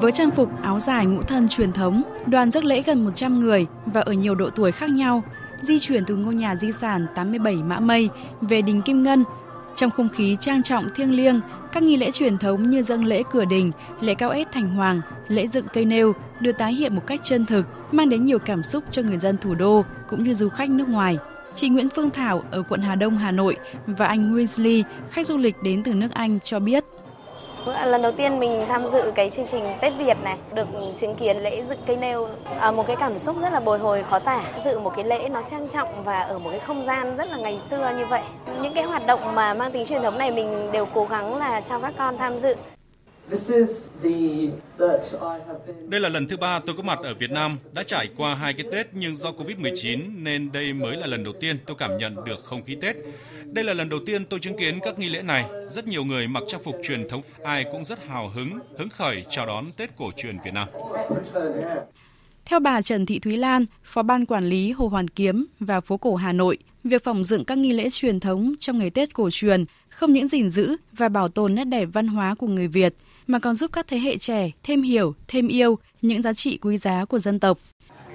Với trang phục áo dài ngũ thân truyền thống, đoàn rước lễ gần 100 người và ở nhiều độ tuổi khác nhau, di chuyển từ ngôi nhà di sản 87 Mã Mây về đình Kim Ngân. Trong không khí trang trọng thiêng liêng, các nghi lễ truyền thống như dâng lễ cửa đình, lễ cao ết thành hoàng, lễ dựng cây nêu được tái hiện một cách chân thực, mang đến nhiều cảm xúc cho người dân thủ đô cũng như du khách nước ngoài. Chị Nguyễn Phương Thảo ở quận Hà Đông, Hà Nội và anh Winsley, khách du lịch đến từ nước Anh cho biết vâng Lần đầu tiên mình tham dự cái chương trình Tết Việt này, được chứng kiến lễ dựng cây nêu, à, một cái cảm xúc rất là bồi hồi khó tả. Dự một cái lễ nó trang trọng và ở một cái không gian rất là ngày xưa như vậy. Những cái hoạt động mà mang tính truyền thống này mình đều cố gắng là cho các con tham dự. Đây là lần thứ ba tôi có mặt ở Việt Nam, đã trải qua hai cái Tết nhưng do Covid-19 nên đây mới là lần đầu tiên tôi cảm nhận được không khí Tết. Đây là lần đầu tiên tôi chứng kiến các nghi lễ này. Rất nhiều người mặc trang phục truyền thống, ai cũng rất hào hứng, hứng khởi chào đón Tết cổ truyền Việt Nam. Theo bà Trần Thị Thúy Lan, Phó Ban Quản lý Hồ Hoàn Kiếm và phố cổ Hà Nội, việc phòng dựng các nghi lễ truyền thống trong ngày Tết cổ truyền không những gìn giữ và bảo tồn nét đẹp văn hóa của người Việt, mà còn giúp các thế hệ trẻ thêm hiểu, thêm yêu những giá trị quý giá của dân tộc.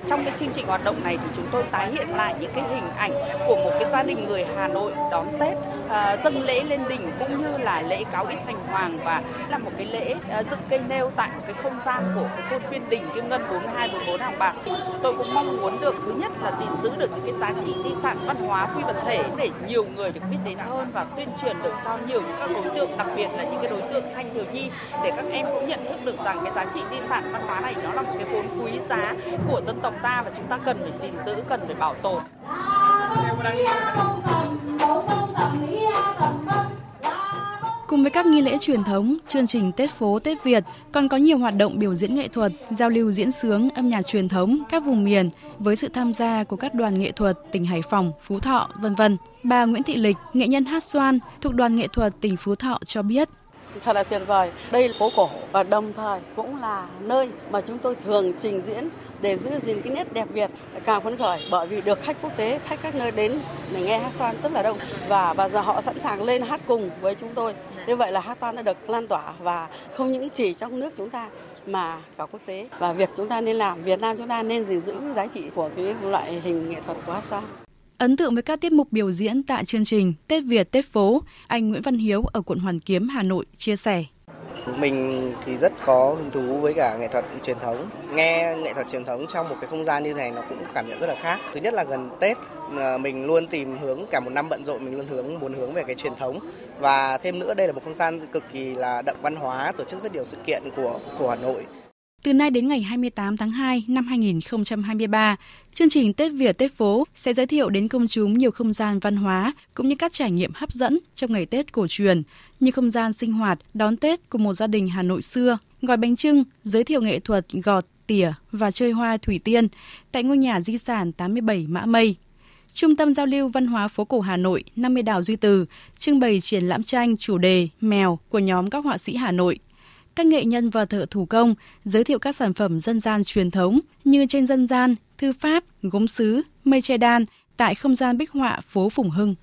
Trong cái chương trình hoạt động này thì chúng tôi tái hiện lại những cái hình ảnh của một cái gia đình người Hà Nội đón Tết, uh, dâng lễ lên đỉnh cũng như là lễ cáo ít thành hoàng và là một cái lễ uh, dựng cây nêu tại một cái không gian của cái khuôn Viên đỉnh Kim Ngân 42 44 Hàng Bạc. Chúng tôi cũng mong muốn được thứ nhất là gìn giữ được những cái giá trị di sản văn hóa phi vật thể để nhiều người được biết đến hơn và tuyên truyền được cho nhiều những các đối tượng đặc biệt là những cái đối tượng thanh thiếu nhi để các em cũng nhận thức được rằng cái giá trị di sản văn hóa này nó là một cái vốn quý giá của dân tộc ta và chúng ta cần phải gìn giữ, cần phải bảo tồn. Cùng với các nghi lễ truyền thống, chương trình Tết phố Tết Việt còn có nhiều hoạt động biểu diễn nghệ thuật, giao lưu diễn sướng, âm nhạc truyền thống các vùng miền với sự tham gia của các đoàn nghệ thuật tỉnh Hải Phòng, Phú Thọ, vân vân. Bà Nguyễn Thị Lịch, nghệ nhân hát xoan thuộc đoàn nghệ thuật tỉnh Phú Thọ cho biết thật là tuyệt vời. Đây là phố cổ và đồng thời cũng là nơi mà chúng tôi thường trình diễn để giữ gìn cái nét đẹp Việt càng phấn khởi bởi vì được khách quốc tế, khách các nơi đến để nghe hát xoan rất là đông và và giờ họ sẵn sàng lên hát cùng với chúng tôi. Như vậy là hát xoan đã được lan tỏa và không những chỉ trong nước chúng ta mà cả quốc tế và việc chúng ta nên làm Việt Nam chúng ta nên gìn giữ giá trị của cái loại hình nghệ thuật của hát xoan. Ấn tượng với các tiết mục biểu diễn tại chương trình Tết Việt Tết phố, anh Nguyễn Văn Hiếu ở quận Hoàn Kiếm, Hà Nội chia sẻ. Mình thì rất có hứng thú với cả nghệ thuật truyền thống. Nghe nghệ thuật truyền thống trong một cái không gian như thế này nó cũng cảm nhận rất là khác. Thứ nhất là gần Tết à, mình luôn tìm hướng cả một năm bận rộn mình luôn hướng muốn hướng về cái truyền thống và thêm nữa đây là một không gian cực kỳ là đậm văn hóa tổ chức rất nhiều sự kiện của của Hà Nội từ nay đến ngày 28 tháng 2 năm 2023, chương trình Tết Việt Tết phố sẽ giới thiệu đến công chúng nhiều không gian văn hóa cũng như các trải nghiệm hấp dẫn trong ngày Tết cổ truyền như không gian sinh hoạt đón Tết của một gia đình Hà Nội xưa, gói bánh trưng, giới thiệu nghệ thuật gọt, tỉa và chơi hoa thủy tiên tại ngôi nhà di sản 87 Mã Mây. Trung tâm Giao lưu Văn hóa phố cổ Hà Nội 50 Đào Duy Từ trưng bày triển lãm tranh chủ đề Mèo của nhóm các họa sĩ Hà Nội các nghệ nhân và thợ thủ công giới thiệu các sản phẩm dân gian truyền thống như tranh dân gian, thư pháp, gốm sứ, mây che đan tại không gian bích họa phố Phùng Hưng.